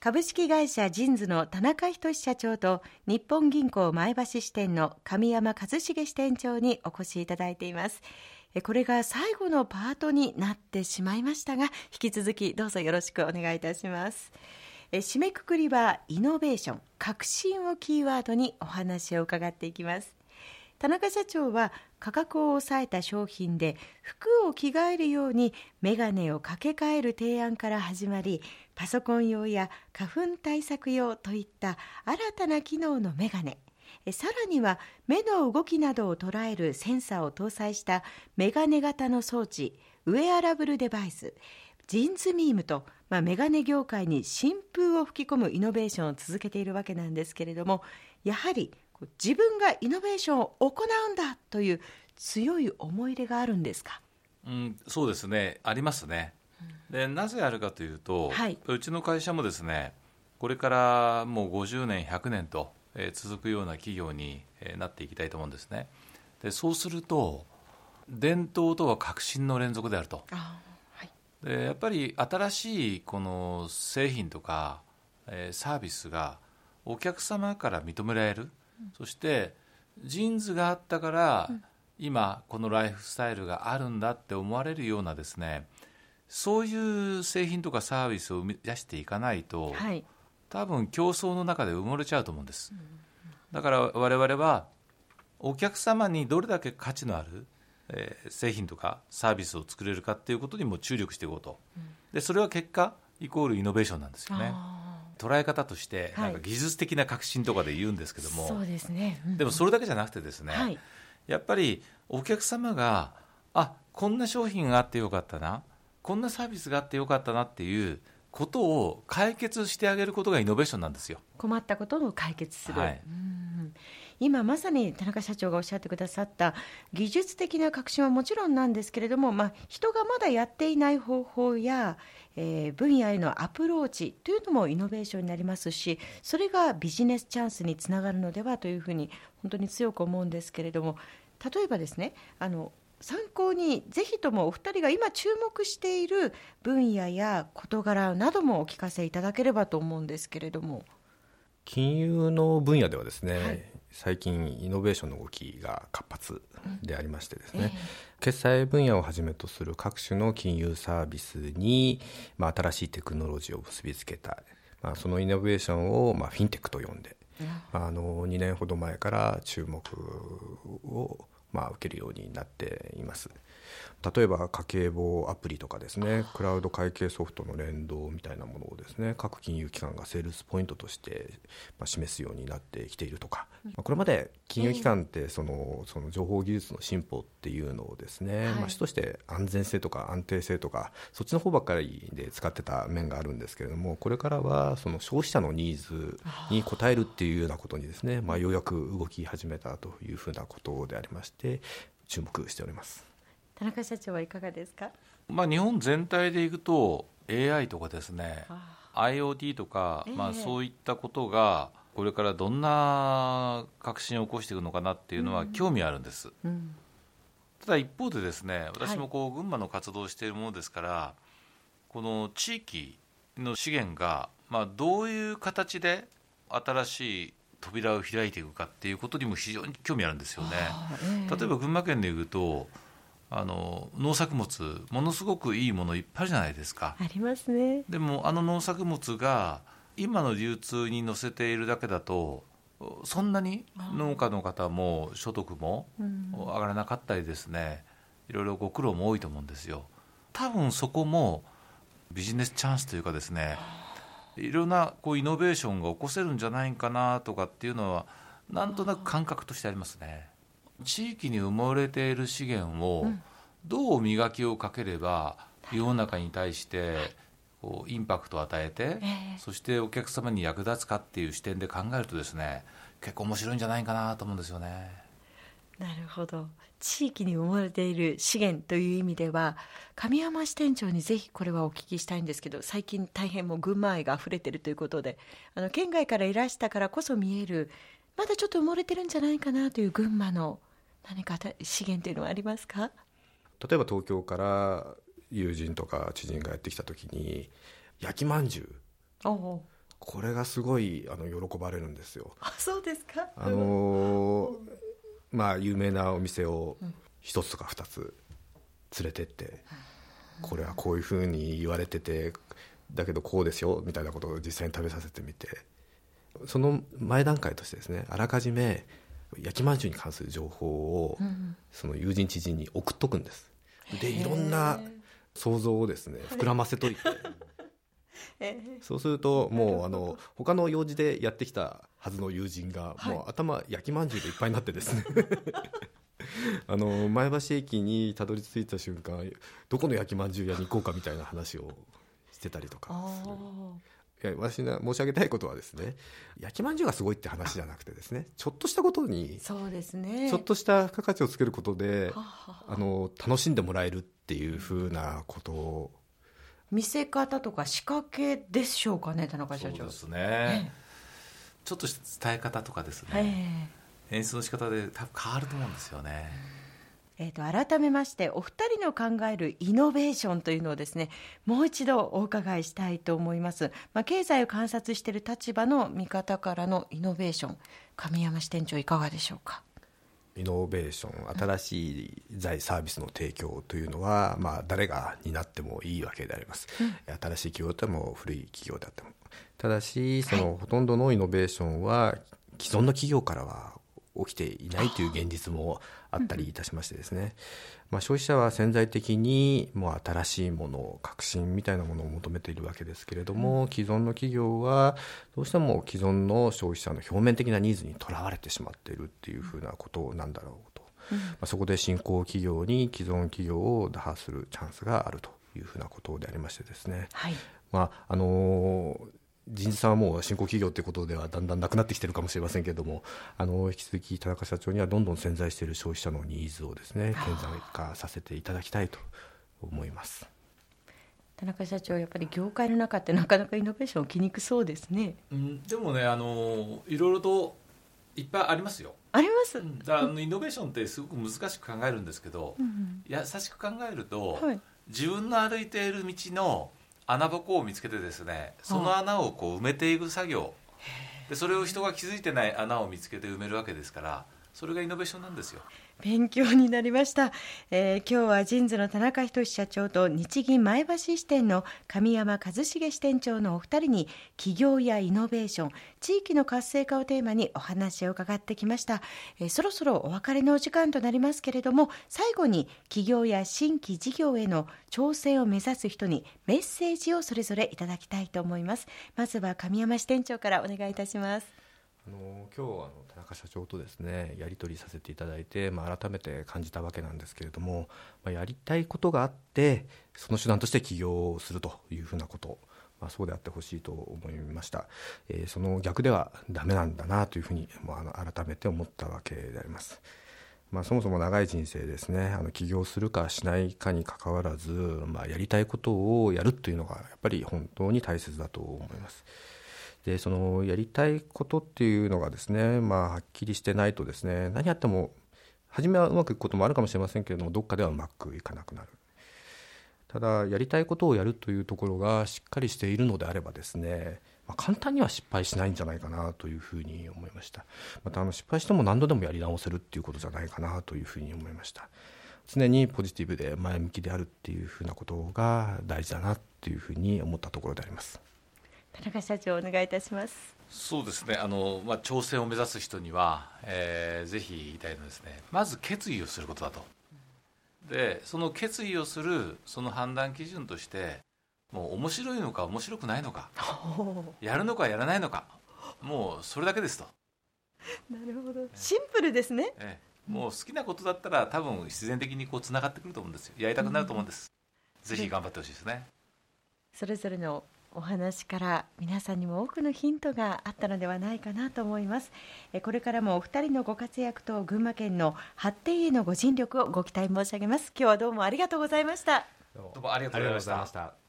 株式会社ジンズの田中仁社長と日本銀行前橋支店の神山一茂支店長にお越しいただいています。これが最後のパートになってしまいましたが引き続きどうぞよろしくお願いいたします。締めくくりはイノベーション革新をキーワードにお話を伺っていきます。田中社長は価格を抑えた商品で服を着替えるようにメガネを掛け替える提案から始まりパソコン用や花粉対策用といった新たな機能のメガネ。さらには目の動きなどを捉えるセンサーを搭載したメガネ型の装置ウェアラブルデバイス。ジンズミームと、まあ、メガネ業界に新風を吹き込むイノベーションを続けているわけなんですけれどもやはり自分がイノベーションを行うんだという強い思い入れがあるんですか、うん、そうですね。ありますね、うん、でなぜあるかというと、はい、うちの会社もですねこれからもう50年100年と、えー、続くような企業に、えー、なっていきたいと思うんですね。でそうすると伝統とは革新の連続であると、はい、でやっぱり新しいこの製品とか、えー、サービスがお客様から認められるそしてジーンズがあったから、今このライフスタイルがあるんだって思われるようなですねそういう製品とかサービスを生み出していかないと、はい、多分競争の中で埋もれちゃうと思うんです、だから我々はお客様にどれだけ価値のある、えー、製品とかサービスを作れるかっていうことにも注力していこうと、でそれは結果イコールイノベーションなんですよね。捉え方としてなんか技術的な革新とかで言うんですけども、そうですね、でもそれだけじゃなくてですね、はい、やっぱりお客様があこんな商品があってよかったなこんなサービスがあってよかったなっていうことを解決してあげることがイノベーションなんですよ。困ったことを解決する、はい、今まさに田中社長がおっしゃってくださった技術的な革新はもちろんなんですけれども、まあ、人がまだやっていない方法や、えー、分野へのアプローチというのもイノベーションになりますしそれがビジネスチャンスにつながるのではというふうに本当に強く思うんですけれども例えばですねあの参考にぜひともお二人が今注目している分野や事柄などもお聞かせいただければと思うんですけれども。金融の分野ではですね、はい、最近イノベーションの動きが活発でありましてですね、うんえ。ー、決済分野をはじめとする各種の金融サービスに、まあ、新しいテクノロジーを結びつけた、まあ、そのイノベーションを、まあ、フィンテックと呼んで、うん、あの2年ほど前から注目をまあ、受けるようになっています。例えば家計簿アプリとかですね。クラウド会計ソフトの連動みたいなものをですね。各金融機関がセールスポイントとしてまあ示すようになってきているとか、まあ、これまで金融機関ってそのその情報技術の進歩っていうのをですね、まあ、主として安全性とか安定性とかそっちの方ばっかりで使ってた面があるんですけれどもこれからはその消費者のニーズに応えるっていうようなことにですね、まあ、ようやく動き始めたというふうなことでありまして注目しております。田中社長はいかがですか、まあ、日本全体でいくと AI とかですね IoT とか、えー、まあ、そういったことがこれからどんな革新を起こしていくのかなっていうのは興味あるんです、うん、ただ一方でですね私もこう群馬の活動をしているものですから、はい、この地域の資源が、まあ、どういう形で新しい扉を開いていくかっていうことにも非常に興味あるんですよね。えー、例えば群馬県でいうとあの農作物ものすごくいいものいっぱいあるじゃないですか。ありますね。でもあの農作物が今の流通に乗せているだけだとそんなに農家の方も所得も上がらなかったりですね、いろいろご苦労も多いと思うんですよ。多分そこもビジネスチャンスというかですねいろんなこうイノベーションが起こせるんじゃないかなとかっていうのはなんとなく感覚としてありますね。地域に埋もれている資源をどう磨きをかければ世の中に対してこうインパクトを与えて、そしてお客様に役立つかっていう視点で考えるとですね結構面白いんじゃないかなと思うんですよね。なるほど。地域に埋もれている資源という意味では神山支店長にぜひこれはお聞きしたいんですけど最近大変もう群馬愛が溢れてるということであの県外からいらしたからこそ見えるまだちょっと埋もれてるんじゃないかなという群馬の何か資源というのはありますか？例えば東京から友人とか知人がやってきた時に焼きまんじゅう。これがすごいあの喜ばれるんですよ。あそうですか、あのー、まあ有名なお店を一つとか二つ連れてって、これはこういうふうに言われててだけどこうですよみたいなことを実際に食べさせてみてその前段階としてですねあらかじめ焼きまんじゅうに関する情報を、その友人知人に送っとくんです。でいろんな想像をですね膨らませといて、そうするともうあの他の用事でやってきたはずの友人が、もう頭焼きまんじゅうでいっぱいになってですね。あの前橋駅にたどり着いた瞬間どこの焼きまんじゅう屋に行こうかみたいな話をしてたりとか。いや私が申し上げたいことはですね焼きまんじゅうがすごいって話じゃなくてですねちょっとしたことにそうですね。ちょっとした付加価値をつけることであの楽しんでもらえるっていうふうなことを見せ方とか仕掛けでしょうかね田中社長。そうですね、ちょっと伝え方とかですね、演出の仕方で多分変わると思うんですよね。えーと、改めましてお二人の考えるイノベーションというのをですねもう一度お伺いしたいと思います、まあ、経済を観察している立場の見方からのイノベーション神山支店長いかがでしょうか？イノベーション新しい財サービスの提供というのは、まあ、誰が担ってもいいわけであります、うん、新しい企業でも古い企業であっても。ただしその、ほとんどのイノベーションは既存の企業からは起きていないという現実もあったりいたしましてですね、まあ、消費者は潜在的にもう新しいもの革新みたいなものを求めているわけですけれども、既存の企業はどうしても既存の消費者の表面的なニーズにとらわれてしまっているっていうふうなことなんだろうと、まあ、そこで新興企業に既存企業を打破するチャンスがあるというふうなことでありましてですね、はい。まああの人事さんはもう新興企業ということではだんだんなくなってきてるかもしれませんけれどもあの引き続き田中社長にはどんどん潜在している消費者のニーズをですね顕在化させていただきたいと思います。田中社長やっぱり業界の中ってなかなかイノベーション起きにくそうですね、うん、でもねあのいろいろといっぱいありますよ。あります、だからイノベーションってすごく難しく考えるんですけど、うん、優しく考えると、はい、自分の歩いている道の穴ぼこを見つけてですねその穴をこう埋めていく作業。でそれを人が気づいてない穴を見つけて埋めるわけですからそれがイノベーションなんですよ。勉強になりました、えー、今日はジンズの田中仁社長と日銀前橋支店の神山一茂支店長のお二人に企業やイノベーション地域の活性化をテーマにお話を伺ってきました、えー、そろそろお別れのお時間となりますけれども最後に企業や新規事業への挑戦を目指す人にメッセージをそれぞれいただきたいと思います。まずは神山支店長からお願いいたします。あの今日あの田中社長とですねやり取りさせていただいて、まあ、改めて感じたわけなんですけれども、まあ、やりたいことがあってその手段として起業をするというふうなこと、まあ、そうであってほしいと思いました、えー、その逆ではダメなんだなというふうに、まあ、改めて思ったわけであります。まあ、そもそも長い人生ですねあの起業するかしないかにかかわらず、まあ、やりたいことをやるというのがやっぱり本当に大切だと思います。でそのやりたいことっていうのがですね、まあ、はっきりしてないとですね何やっても初めはうまくいくこともあるかもしれませんけれどもどっかではうまくいかなくなる。ただやりたいことをやるというところがしっかりしているのであればですね、まあ、簡単には失敗しないんじゃないかなというふうに思いました。またあの失敗しても何度でもやり直せるっていうことじゃないかなというふうに思いました。常にポジティブで前向きであるっていうふうなことが大事だなっていうふうに思ったところであります。田中社長お願いいたします。そうですね。あの、まあ、挑戦を目指す人には、えー、ぜひ言いたいのはですねまず決意をすることだと。でその決意をするその判断基準としてもう面白いのか面白くないのかやるのかやらないのかもうそれだけですと。なるほど。シンプルですね、ええ、もう好きなことだったら多分必然的にこうつながってくると思うんですよ。やりたくなると思うんです、うん、ぜひ頑張ってほしいですね。それぞれのお話から皆さんにも多くのヒントがあったのではないかなと思います。これからもお二人のご活躍と群馬県の発展へのご尽力をご期待申し上げます。今日はどうもありがとうございました。どうもありがとうございました